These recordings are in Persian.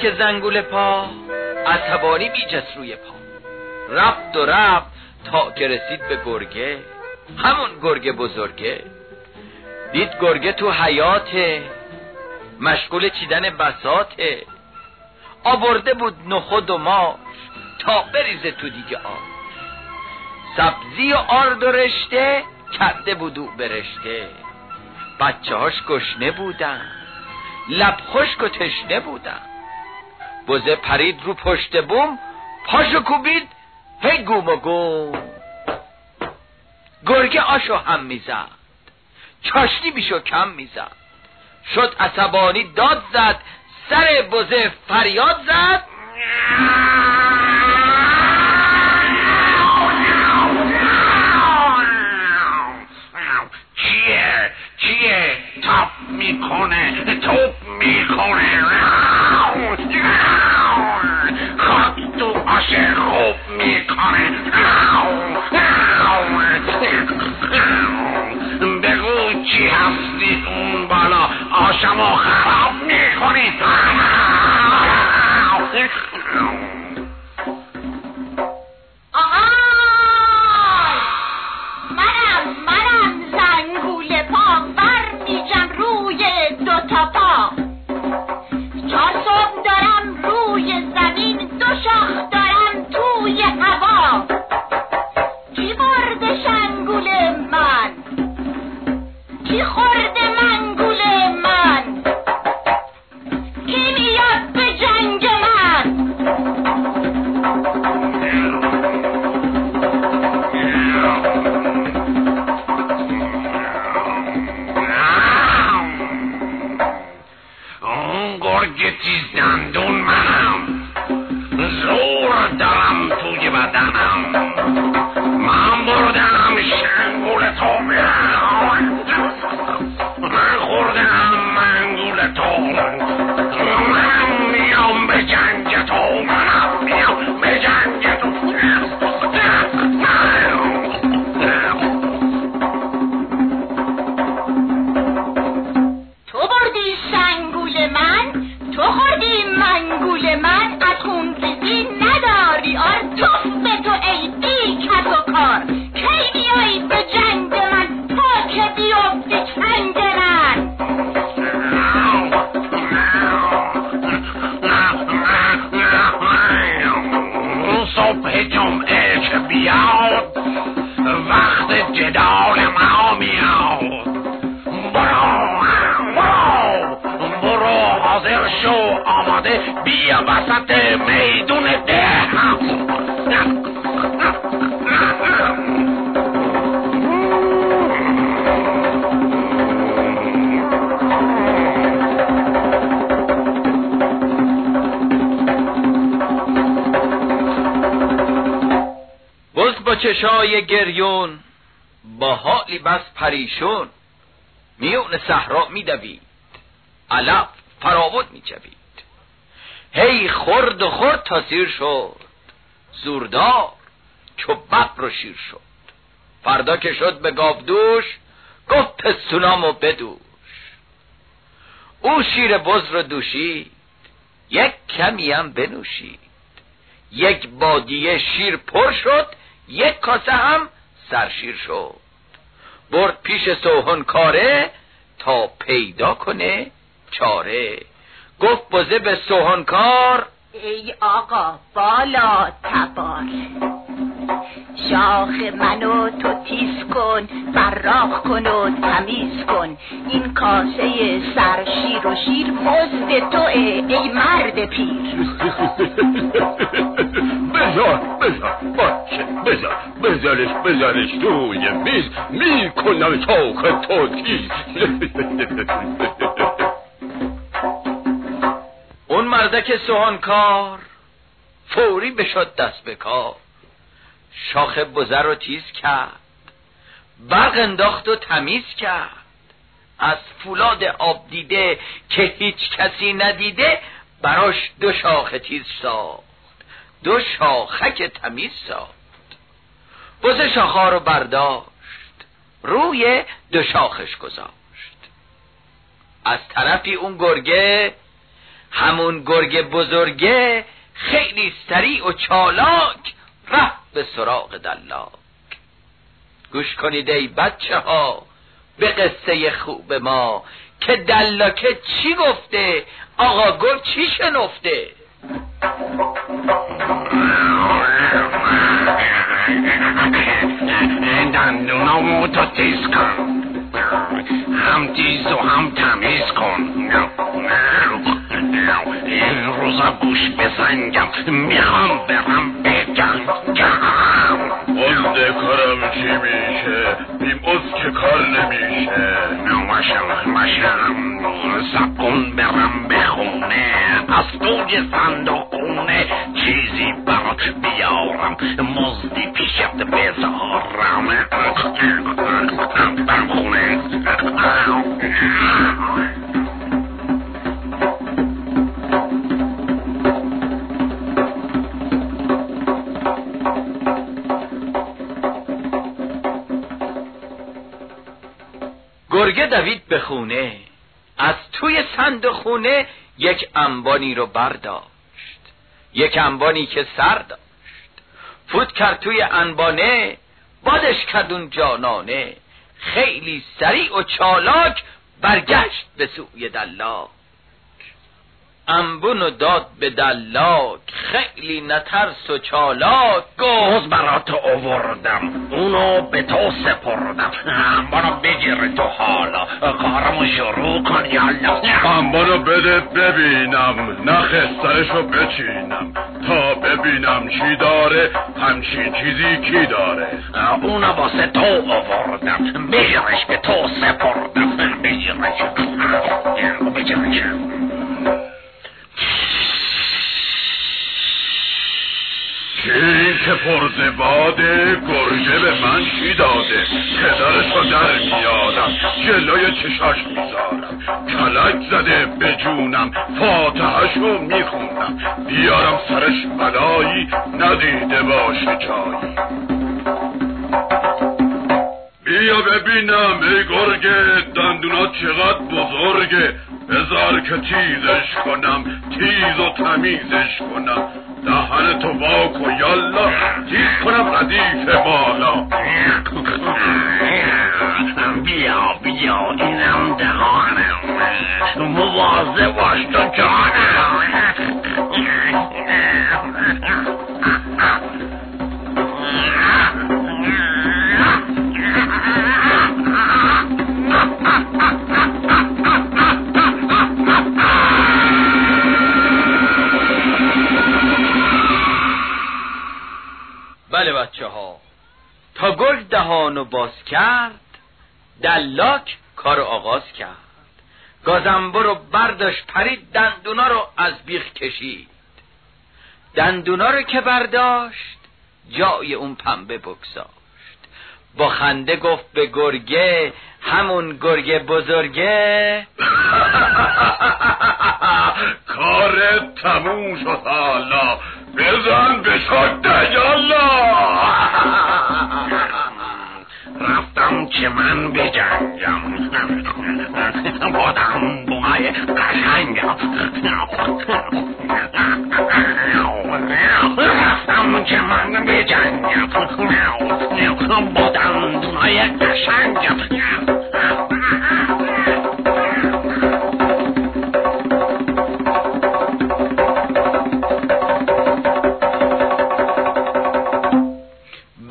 بزک زنگول پا عصبانی بیجست روی پا. رفت و رفت تا که رسید به گرگه همون گرگه بزرگه. دید گرگه تو حیاته مشغول چیدن بساته آورده بود نخود و ماش تا بریزه تو دیگه آب. سبزی و آرد و رشته کرده بود او برشته بچه هاش گشنه بودن لب خشک و تشنه بودن. بزه پرید رو پشت بوم پاشو کوبید هی گوم و گوم. گرگه آشو هم می‌زد چاشنی بیشو کم می‌زد. شد عصبانی داد زد سر بزه فریاد زد. چیه؟ چیه؟ تاپ می‌کنه توپ می‌کنه. آشه خوب می‌کنه بگو چی هستی اون بالا؟ آشمو خراب می‌کنی. چشای گریون. با حالی بس پریشون. میون صحرا میدوید. علف فراود میجوید هی خورد و خورد تا سیر شد. زوردار چو ببر و شیر شد. فردا که شد به گابدوش گفت پستونام و بدوش. او شیر بز رو دوشید. یک کمی هم بنوشید. یک بادیه شیر پر شد یک کاسه هم سرشیر شد. برد پیش سوهن کاره تا پیدا کنه چاره. گفت بزه به سوهنکار ای آقا بالا تبار. شاخ منو تو تیز کن براخ کن و تمیز کن. این کاسه سر شیر و شیر مزد تو ای مرد پیر. بذار بذار باشه بذار بذارش بذارش توی میز. می‌کنم شاخ تو تیز. اون مردک سوهانکار فوری بشد دست به کار. شاخ بزر رو تیز کرد. برق انداخت و تمیز کرد. از فولاد آب دیده که هیچ کسی ندیده براش دو شاخ تیز ساخت. دو شاخک تمیز ساخت. بز شاخها رو برداشت. روی دو شاخش گذاشت. از طرفی اون گرگه همون گرگ بزرگه خیلی سریع و چالاک رفت به سراغ دلاک. گوش کنید ای بچه ها به قصه خوب ما که دلاکه چی گفته؟ آقا گرگ چی شنفته؟ دندونامو تو تیز کن. هم تیز و هم تمیز کن. روزا گوش بزنگم. می‌خوام برم بجنگم از کارم چی میشه؟ بیم از که کار نمیشه. ماشم ماشم سب کن برم بخونه. از توی صندوقونه چیزی برات بیارم. مزدی پیشت بذارم. برم خونه. گرگه دوید به خونه. از توی صندوق خونه یک انبانی رو برداشت. یک انبانی که سر داشت. فوت کرد توی انبانه بادش کرد اون جانانه. خیلی سریع و چالاک برگشت به سوی دلاک انبون و داد به دلاک خیلی نترس و چالاک گفت. برات آوردم اونو به تو سپردم. برو بگیر تو حالا کارمو شروع کن یالا. انبانو بده ببینم نخ سرشو بچینم. تا ببینم چی داره همچین چیزی کی داره. اونو واسه تو آوردم بگیرش به تو سپردم. بگیرش. بگیرش. که پرده باده گرگه به من چی داده؟ پدرشو در میادم جلوی چشاش می‌ذارم. کلک زده به جونم فاتحشو می‌خونم. بیارم سرش بلایی ندیده باشه جایی. بیا ببینم ای گرگه دندونات چقدر بزرگه. بذار که تیزش کنم تیز و تمیزش کنم. دهن تو واک و یالا تیز کنم ردیف بالا. بیا بیا اینم دهانم. مواظب باش تو جانم. بله بچه ها تا گرگ دهانو باز کرد دلاک کارو آغاز کرد. گازنبه رو برداشت پرید دندونا رو از بیخ کشید. دندونا رو که برداشت جای اون پنبه بگذاشت. با خنده گفت به گرگه همون گرگه بزرگه. کار تموم شد حالا. بزن به شده یالا رفتم که من بجنگم بادم بوهای قشنگم رفتم که من بجنگم بادم بوهای قشنگم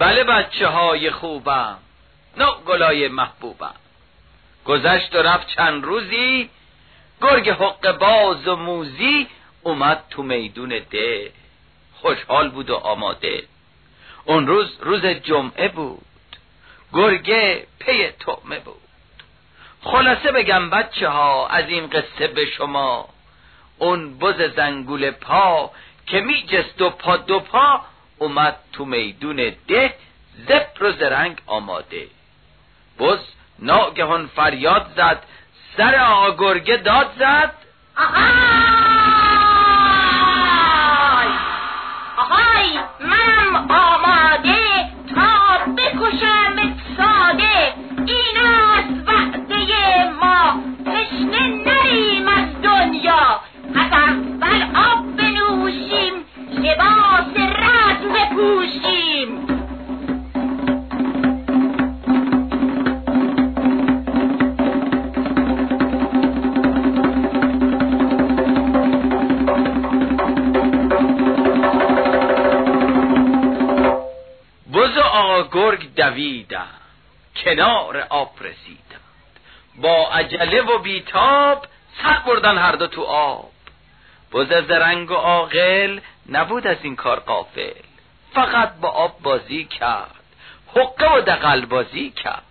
بله بچه های خوبم. نه گلای محبوبم. گذشت و رفت چند روزی گرگ حق باز و موزی اومد تو میدون ده. خوشحال بود و آماده. اون روز روز جمعه بود. گرگه پی تعمه بود. خلاصه بگم بچه ها از این قصه به شما. اون بز زنگول پا که می جست و پا دو پا اومد تو میدون ده زبر و زرنگ آماده. بز ناگهان فریاد زد سر آقا گرگه داد زد. آهای! آهای! منم آماده تا بکشم ساده. این است وعده ما. تشنه نریم از دنیا. لباس رد بپوشیم. بز آقا گرگ دویدند کنار آب رسیدند با عجله و بیتاب سر بردن هر دو تو آب. بز زرنگ و عاقل نبود از این کار قافل. فقط با آب بازی کرد. حقه و دقل بازی کرد.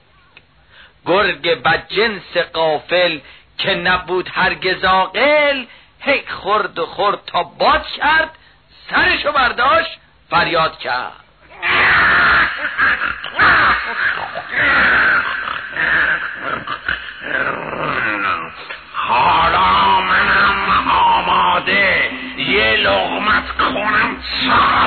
گرگ بدجنس قافل که نبود هرگز عاقل هی خورد و خورد تا باد کرد سرشو برداشت فریاد کرد. حالا آماده یه لغمت کنم. ساده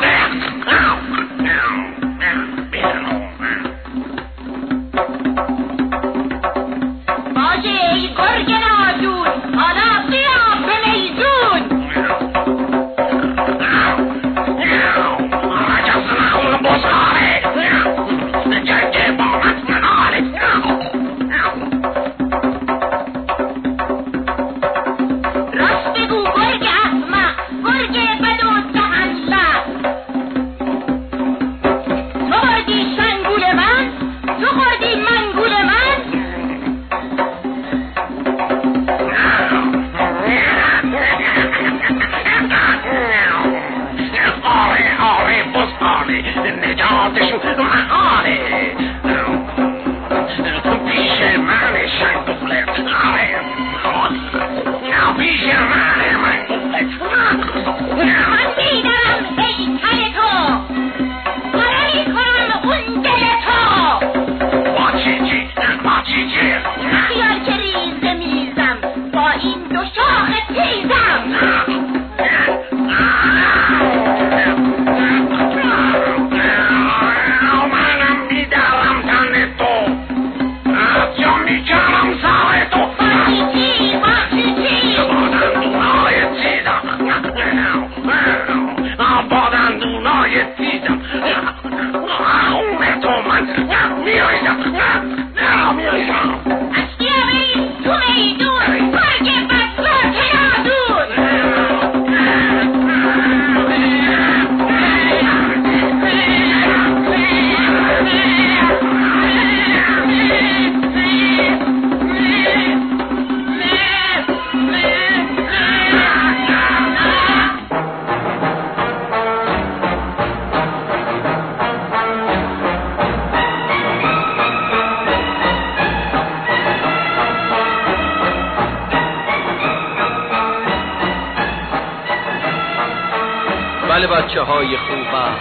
بچه های خوبم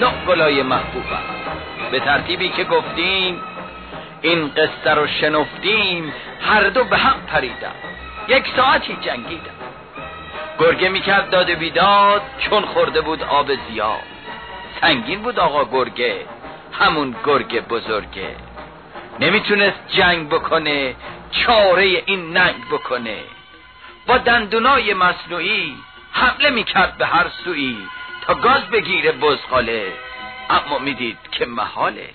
نه گلای محبوبم. به ترتیبی که گفتیم این قصه رو شنفتیم هر دو به هم پریدم. یک ساعتی جنگیدم. گرگه می‌کرد داد بیداد چون خورده بود آب زیاد. سنگین بود آقا گرگه همون گرگ بزرگه. نمی‌تونست جنگ بکنه چاره این ننگ بکنه. با دندونای مصنوعی حمله می‌کرد به هر سوی گاز بگیره بزغاله. اما می‌دید که محاله.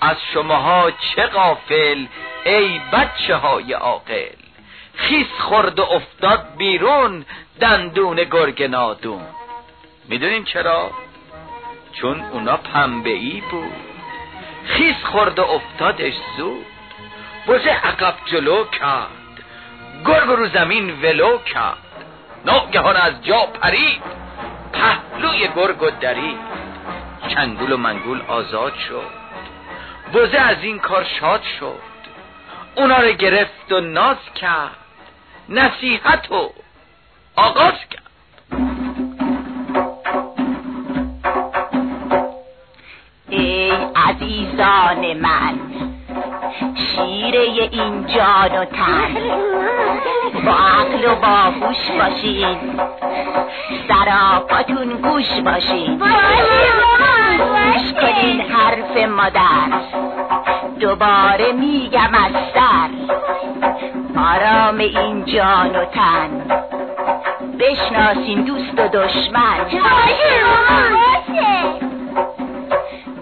از شماها چه غافل ای بچه های عاقل. خیس خورد و افتاد بیرون دندون گرگ نادون. می‌دونین چرا؟ چون اونا پنبه ای بود. خیس خورد و افتادش زود. بزه عقب جلو کرد. گرگ رو زمین ولو کرد. ناگهان از جا پرید. پهلوی گرگ و درید چنگول و منگول آزاد شد. بزه از این کار شاد شد. اونا رو گرفت و ناز کرد. نصیحت و آغاز کرد. ای عزیزان من شیره این جان و تن. با عقل و با هوش باشین. سراپاتون گوش باشین. گوش کنین حرف مادر. دوباره میگم از سر. آرام این جان و تن. بشناسین دوست و دشمن.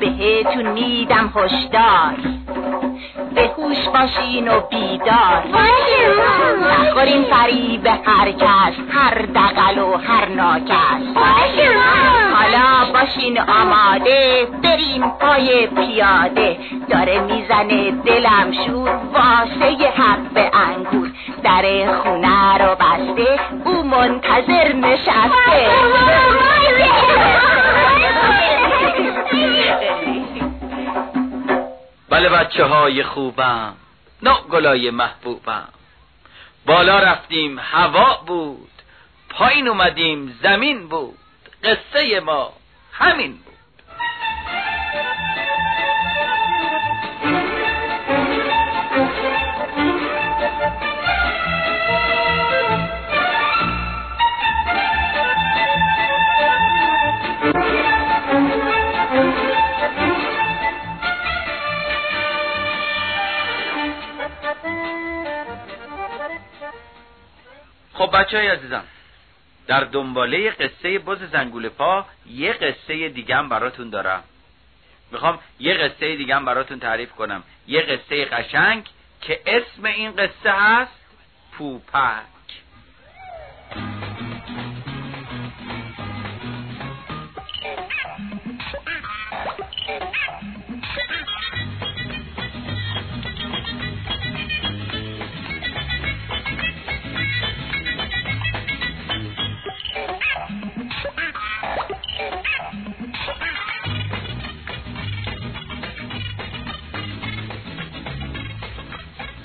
بهتون میدم هشدار. به هوش باشین و بیدار. نخورین فریب هر کس هر دقل و هر ناکس. حالا با باشین آماده بریم پای پیاده. داره می‌زنه دلم شور واسه حق به انگور. در خونه رو بسته او منتظر نشسته. بله بچه های خوبم. نه گلای محبوبم. بالا رفتیم هوا بود. پایین اومدیم زمین بود. قصه ما همین بود. بچه های عزیزم در دنباله قصه بز زنگول پا یه قصه دیگه هم براتون دارم. می‌خوام یه قصه دیگه هم براتون تعریف کنم. یه قصه قشنگ که اسم این قصه هست پوپک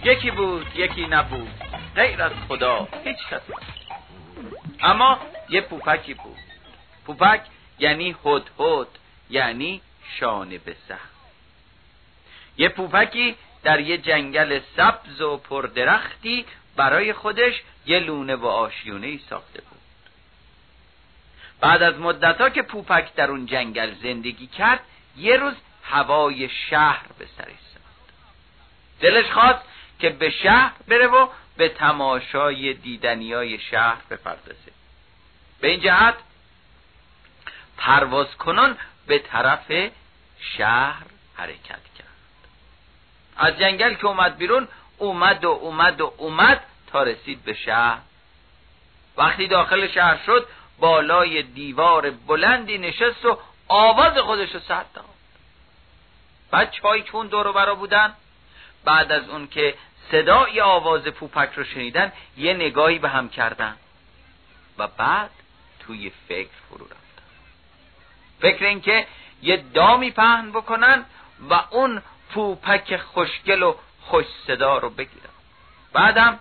یکی بود یکی نبود غیر از خدا هیچ کس اما یه پوپکی بود. پوپک یعنی هد هد یعنی شانه به یه پوپکی در یه جنگل سبز و پردرختی برای خودش یه لونه و آشیونه ای ساخته بود. بعد از مدتها که پوپک در اون جنگل زندگی کرد یه روز هوای شهر به سرش دلش خواست که به شهر بره و به تماشای دیدنی های شهر بپردازه. به این جهت پرواز کنان به طرف شهر حرکت کرد. از جنگل که اومد بیرون اومد و اومد و اومد تا رسید به شهر. وقتی داخل شهر شد بالای دیوار بلندی نشست و آواز خودش رو سر داد. هایی که اون دور برا بودن. بعد از اون که صدای آواز پوپک رو شنیدن یه نگاهی به هم کردن. و بعد توی فکر فرو رفتن. فکر اینکه یه دامی پهن بکنن و اون پوپک خوشگل و خوش صدا رو بگیرن. بعدم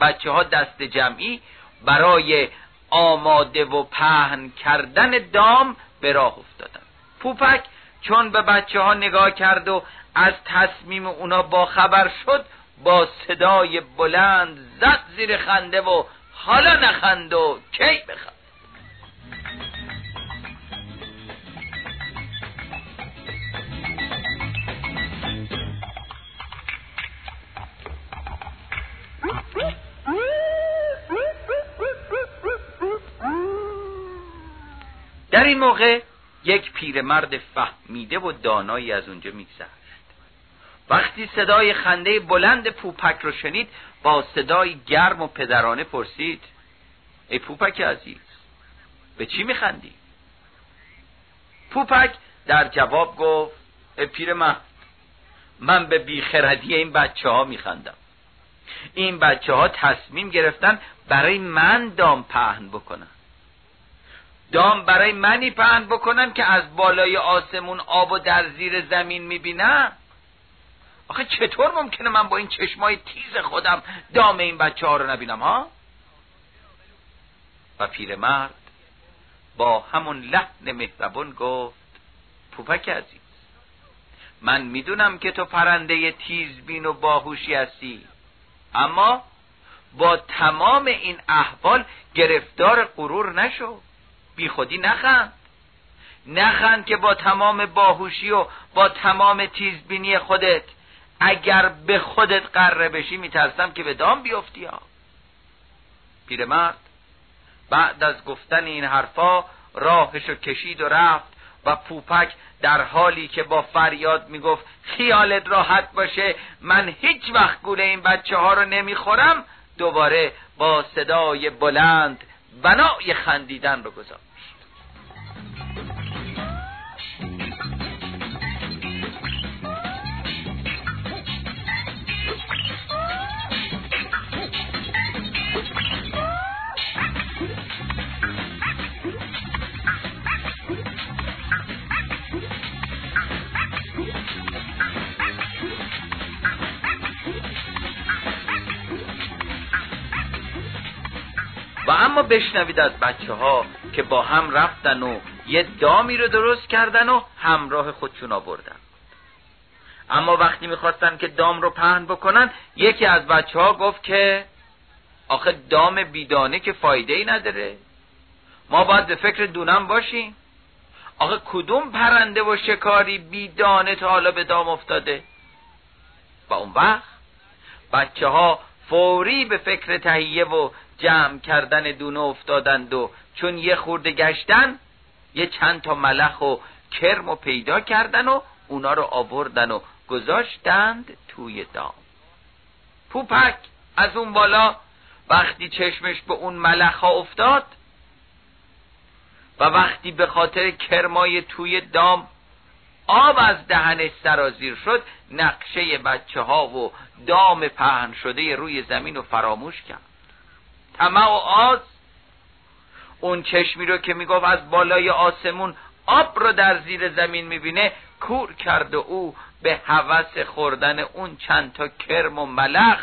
بچه ها دست جمعی برای آماده و پهن کردن دام به راه افتادن. پوپک چون به بچه ها نگاه کرد و از تصمیم اونا با خبر شد با صدای بلند زد زیر خنده و حالا نخند و کی بخند. در این موقع یک پیرمرد فهمیده و دانایی از اونجا میگذشت. وقتی صدای خنده بلند پوپک رو شنید با صدای گرم و پدرانه پرسید ای پوپک عزیز به چی میخندی؟ پوپک در جواب گفت ای پیر من من به بیخردی این بچه ها میخندم. این بچه ها تصمیم گرفتن برای من دام پهن بکنن. دام برای منی پهن بکنن که از بالای آسمون آب و در زیر زمین می‌بینم آخه چطور ممکنه من با این چشمای تیز خودم دام این بچه ها رو نبینم ها؟ و پیرمرد با همون لحن مهربون گفت پوپک عزیز من می‌دونم که تو پرنده تیزبین و باهوشی هستی اما با تمام این احوال گرفتار غرور نشو بی خودی نخند. نخند که با تمام باهوشی و با تمام تیزبینی خودت اگر به خودت قره بشی میترسم که به دام بیفتی ها. پیرمرد بعد از گفتن این حرفا راهشو کشید و رفت و پوپک در حالی که با فریاد می‌گفت خیالت راحت باشه من هیچ وقت گوله این بچه ها رو نمی‌خورم دوباره با صدای بلند بنای خندیدن رو گذاشت. اما بشنوید از بچه ها که با هم رفتن و یه دامی رو درست کردن و همراه خودشون آوردن. اما وقتی می‌خواستن که دام رو پهن بکنن یکی از بچه ها گفت که آخه دام بیدانه که فایده ای نداره. ما باید به فکر دونم باشیم. آخه کدوم پرنده و شکاری بیدانه تا حالا به دام افتاده؟ و اون وقت بچه ها فوری به فکر تهیه و جمع کردن دونه افتادند و چون یه خورده گشتن یه چند تا ملخ و کرم و پیدا کردن و اونا رو آوردن و گذاشتند توی دام. پوپک از اون بالا وقتی چشمش به اون ملخ ها افتاد و وقتی به خاطر کرمای توی دام آب از دهنش سرازیر شد نقشه بچه ها و دام پهن شده روی زمین رو فراموش کرد. طمع و آز. اون چشمی رو که می‌گفت از بالای آسمون آب رو در زیر زمین می‌بینه کور کرد و او به هوس خوردن اون چند تا کرم و ملخ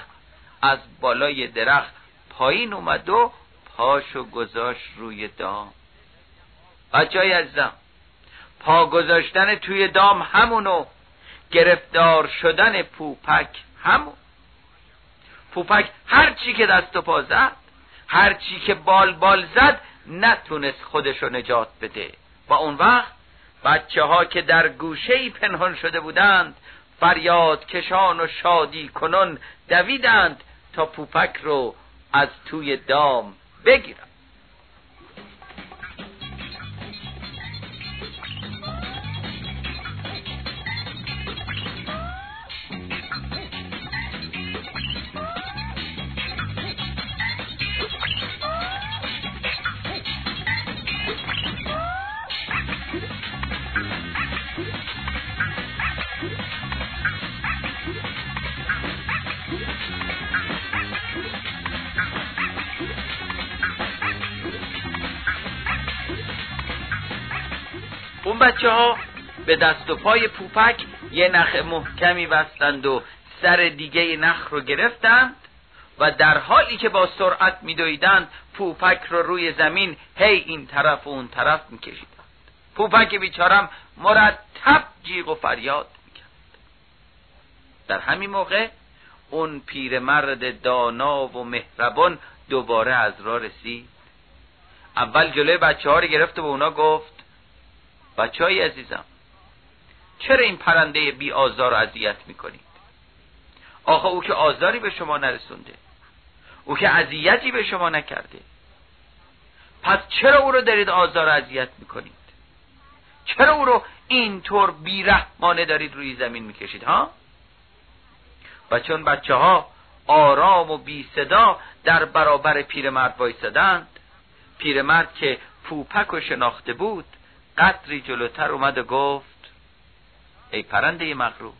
از بالای درخت پایین اومد و پاشو گذاشت روی دام. بچه عزیزم پا گذاشتن توی دام همونو گرفتار شدن پوپک همون. پوپک هر چی که دست و پا زد هر چی که بال بال زد نتونست خودشو نجات بده. و اون وقت بچه ها که در گوشه پنهان شده بودند فریاد کشان و شادی کنون دویدند تا پوپک رو از توی دام بگیرند اون بچه ها به دست و پای پوپک یه نخ محکمی بستند و سر دیگه نخ رو گرفتند و در حالی که با سرعت میدویدند پوپک رو روی زمین هی این طرف و اون طرف میکشیدند. پوپک بیچارم مرتب جیغ و فریاد می‌کرد. در همین موقع اون پیرمرد دانا و مهربان دوباره از راه رسید. اول جلوی بچه ها رو گرفت و به اونا گفت بچه های عزیزم چرا این پرنده بی آزار اذیت می‌کنید؟ آخه او که آزاری به شما نرسونده او که اذیتی به شما نکرده. پس چرا او رو دارید آزار اذیت می‌کنید؟ چرا او رو اینطور بیرحمانه دارید روی زمین می‌کشید ها؟ و چون بچه ها آرام و بی صدا در برابر پیرمرد وایسادند پیرمرد که پوپک و شناخته بود قدری جلوتر اومد و گفت ای پرنده مغرور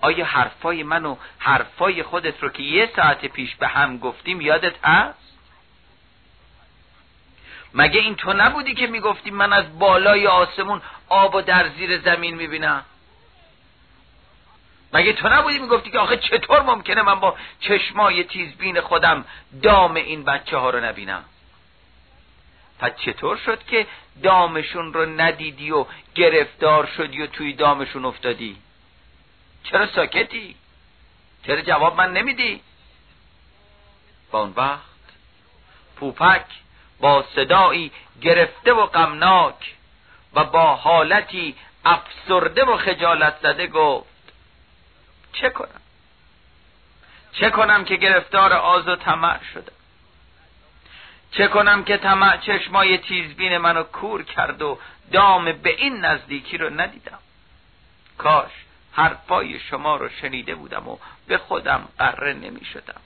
آیا حرفای من و حرفای خودت رو که یه ساعت پیش به هم گفتیم یادت هست؟ مگه این تو نبودی که می‌گفتی من از بالای آسمون آب و در زیر زمین می‌بینم مگه تو نبودی می‌گفتی که آخه چطور ممکنه من با چشمای تیزبین خودم دام این بچه ها رو نبینم پس چطور شد که دامشون رو ندیدی و گرفتار شدی و توی دامشون افتادی؟ چرا ساکتی؟ چرا جواب من نمیدی؟ با اون وقت پوپک با صدایی گرفته و غمناک و با حالتی افسرده و خجالت زده گفت چه کنم؟ چه کنم که گرفتار آز و طمع شدم؟ چه کنم که طمع چشمای تیزبین منو کور کرد و دام به این نزدیکی رو ندیدم. کاش حرفای شما رو شنیده بودم و به خودم قره نمی شدم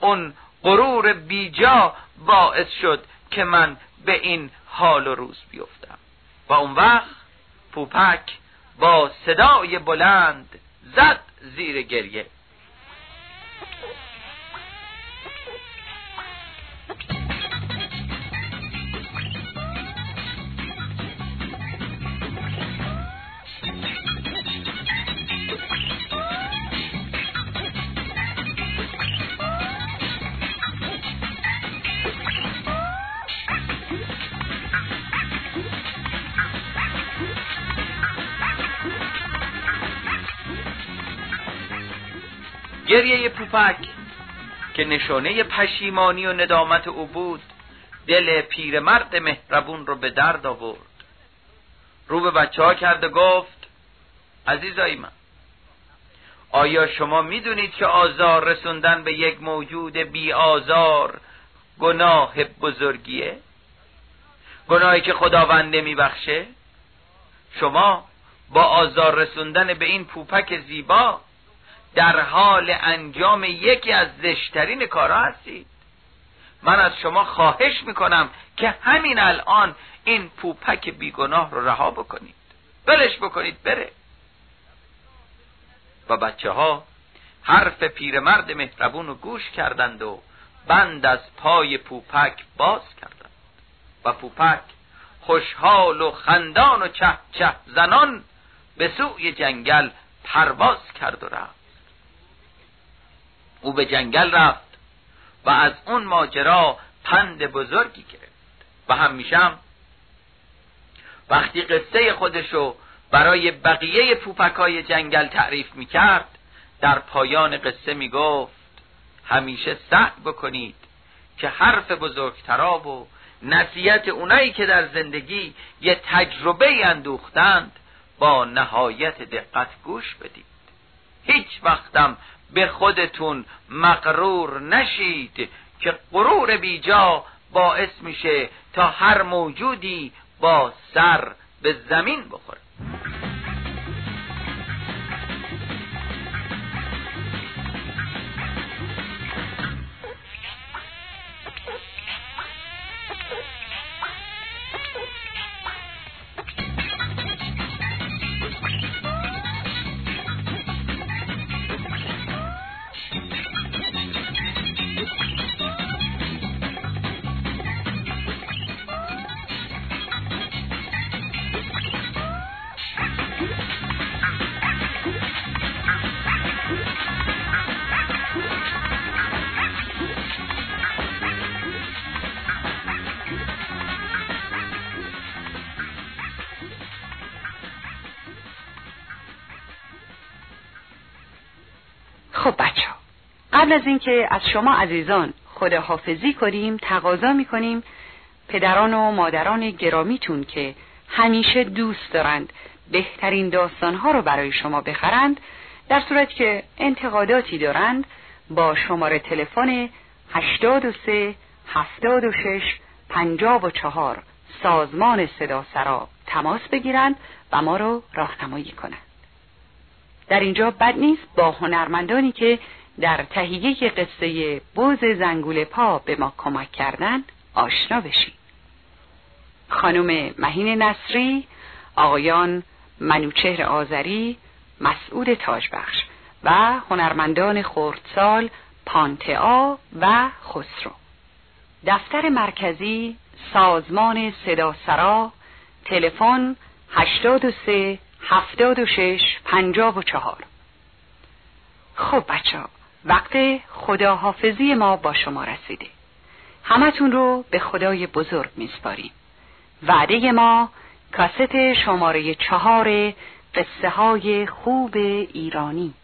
اون غرور بیجا باعث شد که من به این حال و روز بیفتم. و اون وقت پوپک با صدای بلند زد زیر گریه. گریه پوپک که نشانه پشیمانی و ندامت او بود دل پیرمرد مهربون رو به درد آورد. رو به بچه ها کرد و گفت عزیزای من آیا شما می‌دونید که آزار رسوندن به یک موجود بی آزار گناه بزرگیه؟ گناهی که خداوند نمیبخشه؟ شما با آزار رسوندن به این پوپک زیبا در حال انجام یکی از زشترین کارها هستید من از شما خواهش می‌کنم که همین الان این پوپک بیگناه رو رها بکنید. بلش بکنید بره. و بچه ها حرف پیرمرد مهربون رو گوش کردند و بند از پای پوپک باز کردند. و پوپک خوشحال و خندان و چه چه زنان به سوی جنگل پرواز کرد و رفت. او به جنگل رفت و از اون ماجرا پند بزرگی گرفت. و همیشه وقتی قصه خودشو برای بقیه پوپکای جنگل تعریف می‌کرد در پایان قصه می‌گفت همیشه سعی بکنید که حرف بزرگترا و نصیحت اونایی که در زندگی یه تجربه اندوختند با نهایت دقت گوش بدید. هیچ وقتم به خودتون مقرور نشید که غرور بیجا باعث میشه تا هر موجودی با سر به زمین بخوره. قبل از اینکه از شما عزیزان خداحافظی کنیم تقاضا می‌کنیم پدران و مادران گرامیتون که همیشه دوست دارند بهترین داستانها رو برای شما بخرند در صورت که انتقاداتی دارند با شماره تلفن 83 76 54 سازمان صدا سرا تماس بگیرند و ما رو راهنمایی کنند. در اینجا بد نیست با هنرمندانی که در تهیه قصه بوز زنگول پا به ما کمک کردن آشنا بشید خانم مهین نصری آقایان منوچهر آذری مسعود تاجبخش و هنرمندان خردسال پانتئا و خسرو. دفتر مرکزی سازمان صدا سرا تلفن 83 هفتاد و شش پنجاب و چهار. خب بچه ها وقت خداحافظی ما با شما رسیده. همتون رو به خدای بزرگ میسپاریم. وعده ما کاست شماره چهار قصه های خوب ایرانی.